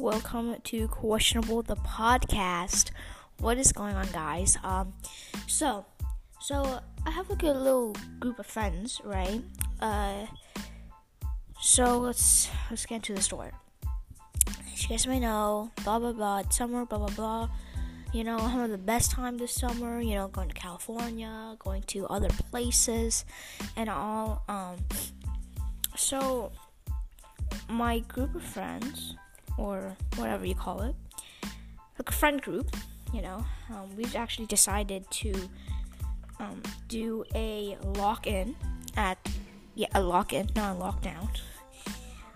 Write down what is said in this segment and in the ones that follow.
welcome to Questionable the podcast. What is going on, guys? Um, so, so I have a little group of friends, right? Uh, so let's let's get into the story. As you guys may know, blah blah blah. Summer, blah blah blah. You know, I'm having the best time this summer. You know, going to California, going to other places, and all. Um, so my group of friends, or whatever you call it, a friend group, you know, um, we've actually decided to um, do a lock in at, yeah, a lock in, not a lockdown,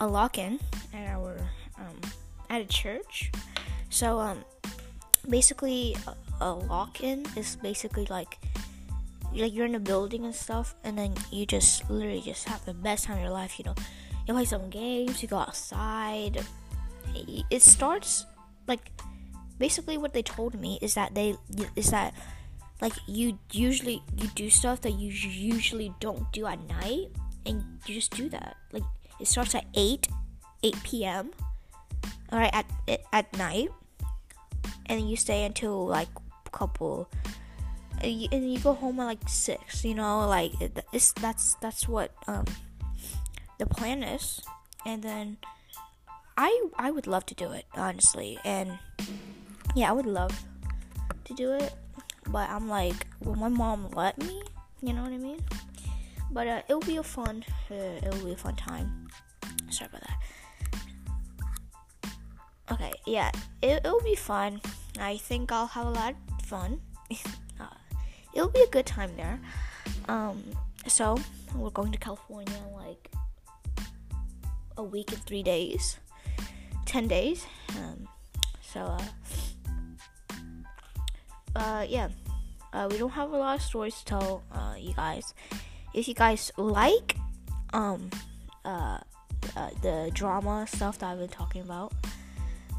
a lock in at our, um, at a church. So, um, basically, a, a lock in is basically like, like you're in a building and stuff, and then you just literally just have the best time of your life, you know you play some games, you go outside. It starts like basically what they told me is that they is that like you usually you do stuff that you usually don't do at night and you just do that. Like it starts at 8 8 p.m. all right at at night and you stay until like couple and you, and you go home at like 6, you know, like it's that's that's what um the plan is, and then I I would love to do it honestly, and yeah, I would love to do it, but I'm like, will my mom let me? You know what I mean? But uh, it'll be a fun, uh, it'll be a fun time. Sorry about that. Okay, yeah, it, it'll be fun. I think I'll have a lot of fun. uh, it'll be a good time there. Um, so we're going to California like a week and three days, ten days. Um, so, uh, uh, yeah, uh, we don't have a lot of stories to tell uh, you guys. If you guys like um, uh, uh, the drama stuff that I've been talking about,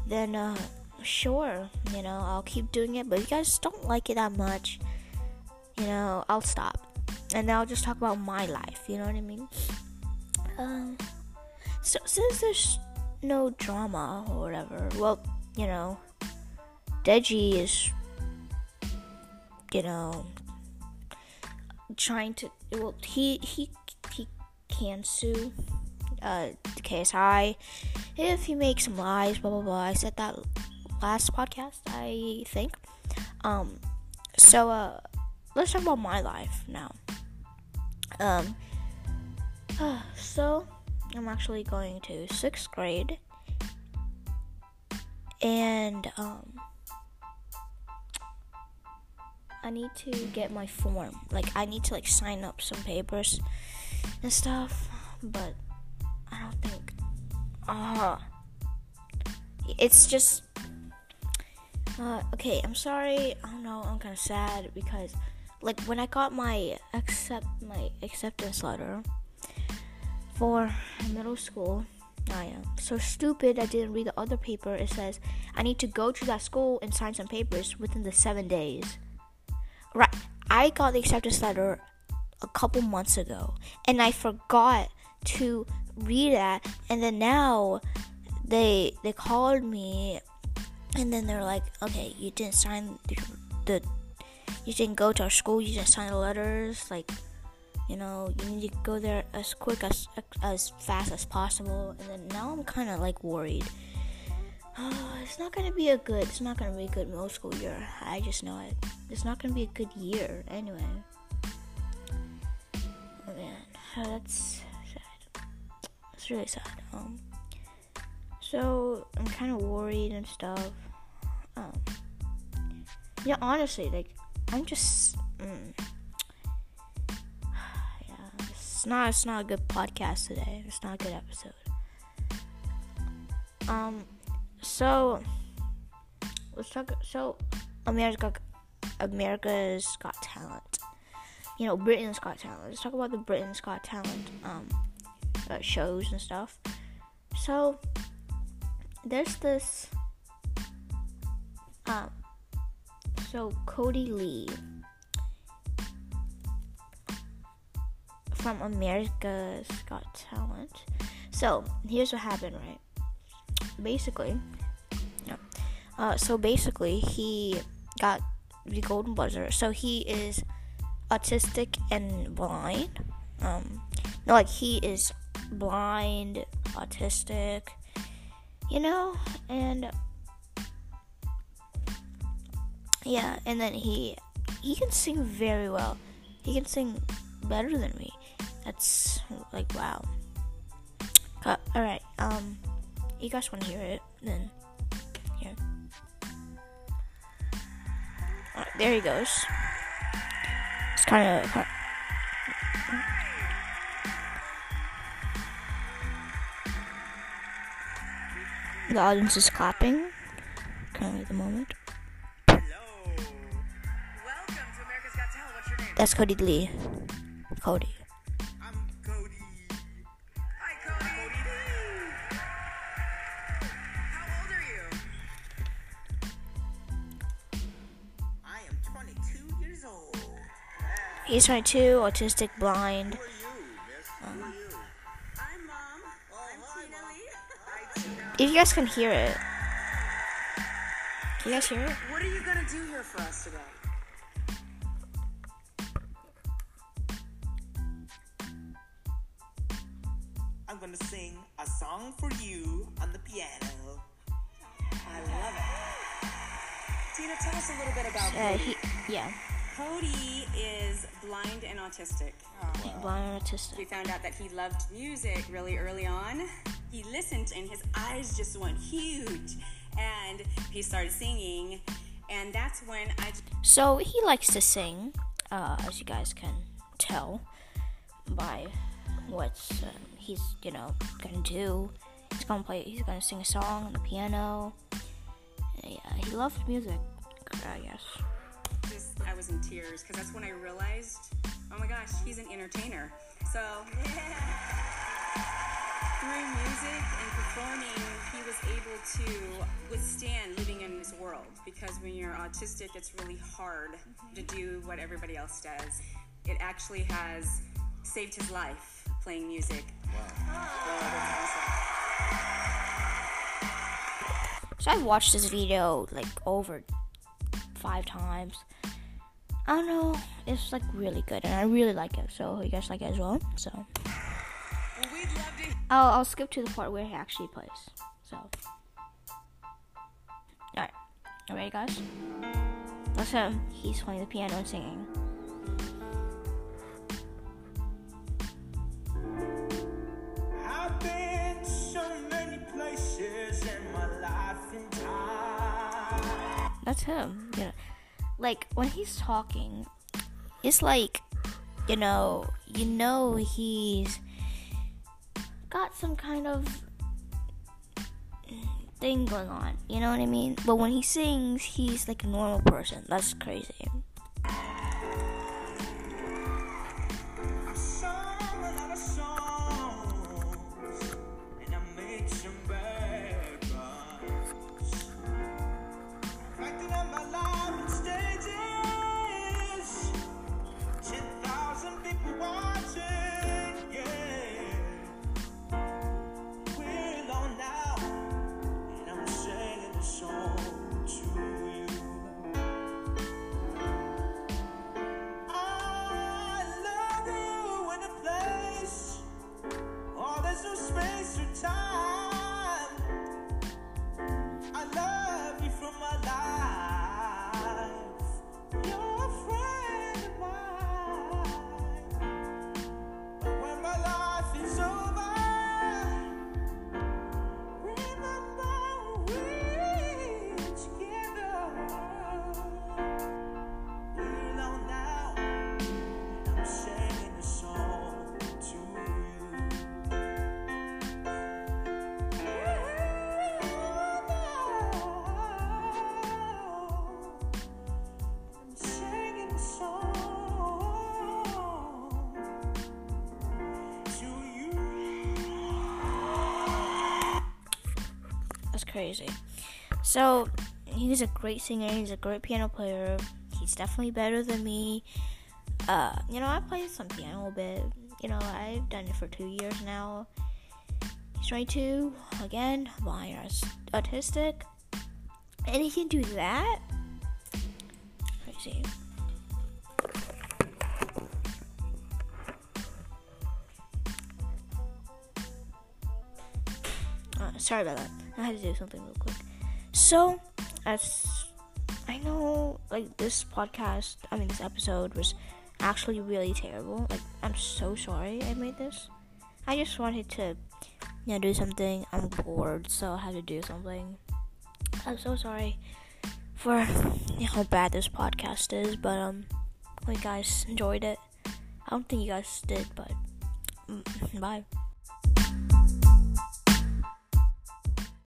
then uh, sure, you know, I'll keep doing it. But if you guys don't like it that much, you know, I'll stop. And then I'll just talk about my life, you know what I mean? Um, so since there's no drama or whatever, well, you know, Deji is, you know, trying to. Well, he he he can sue uh the KSI if he makes some lies. Blah blah blah. I said that last podcast, I think. Um, so uh, let's talk about my life now. Um, uh, so I'm actually going to sixth grade, and um, I need to get my form. Like I need to like sign up some papers and stuff, but I don't think. Ah, uh, it's just. Uh, okay, I'm sorry. I don't know. I'm kind of sad because, like, when I got my accept my acceptance letter for middle school. I am so stupid I didn't read the other paper. It says I need to go to that school and sign some papers within the seven days. Right. I got the acceptance letter a couple months ago and I forgot to read that and then now they they called me and then they're like, okay, you didn't sign the, the you didn't go to our school, you didn't sign the letters, like you know you need to go there as quick as as fast as possible. And then now i'm kind of like worried. Oh, it's not gonna be a good it's not gonna be a good middle school year. I just know it. It's not gonna be a good year anyway. Oh man. That's sad. It's really sad um. So i'm kind of worried and stuff. Um yeah honestly like i'm just it's not it's not a good podcast today. It's not a good episode. Um so let's talk so America America's Got Talent. You know, Britain's Got Talent. Let's talk about the Britain's Got Talent um uh, shows and stuff. So there's this um so Kodi Lee from America's Got Talent. So here's what happened, right? Basically, Uh, so basically, he got the golden buzzer. So he is autistic and blind. Um, no, like he is blind, autistic, you know, and yeah, and then he he can sing very well. He can sing better than me. That's like wow. Uh, all right, um, you guys want to hear it? Then here. Right, there he goes. It's kind of. The audience is clapping currently at the moment. That's Kodi Lee. Kodi. I'm Kodi. Hi, Kodi. Kodi How old are you? I am 22 years old. He's 22, autistic, blind. Tina. If you guys can hear it. Can you guys hear it? What are you gonna do here for us today? Gonna sing a song for you on the piano. I love it. Tina, tell us a little bit about Uh, Kodi. he, yeah, Kodi is blind and autistic. blind and autistic. We found out that he loved music really early on. He listened and his eyes just went huge. And he started singing. And that's when I So he likes to sing, uh, as you guys can tell by what's. um, he's, you know, gonna do. He's gonna play. He's gonna sing a song on the piano. Yeah, he loves music. I guess. just I was in tears because that's when I realized, oh my gosh, he's an entertainer. So through music and performing, he was able to withstand living in this world. Because when you're autistic, it's really hard to do what everybody else does. It actually has saved his life playing music. Wow. So I've watched this video like over five times. I don't know. It's like really good, and I really like it. So you guys like it as well. So I'll I'll skip to the part where he actually plays. So alright, you ready, guys? Him. He's playing the piano and singing. That's him. Know, like when he's talking, it's like, you know, you know he's got some kind of thing going on. You know what I mean? But when he sings, he's like a normal person. That's crazy. That's crazy. So he's a great singer. He's a great piano player. He's definitely better than me. Uh, you know, I play some piano a bit. You know, I've done it for two years now. He's 22 again, blind, autistic, and he can do that. Crazy. Uh, sorry about that. I had to do something real quick. So, as I know, like this podcast, I mean this episode was actually really terrible. Like I'm so sorry I made this. I just wanted to, you know, do something. I'm bored, so I had to do something. I'm so sorry for you know, how bad this podcast is, but um, hope you guys enjoyed it. I don't think you guys did, but mm, bye.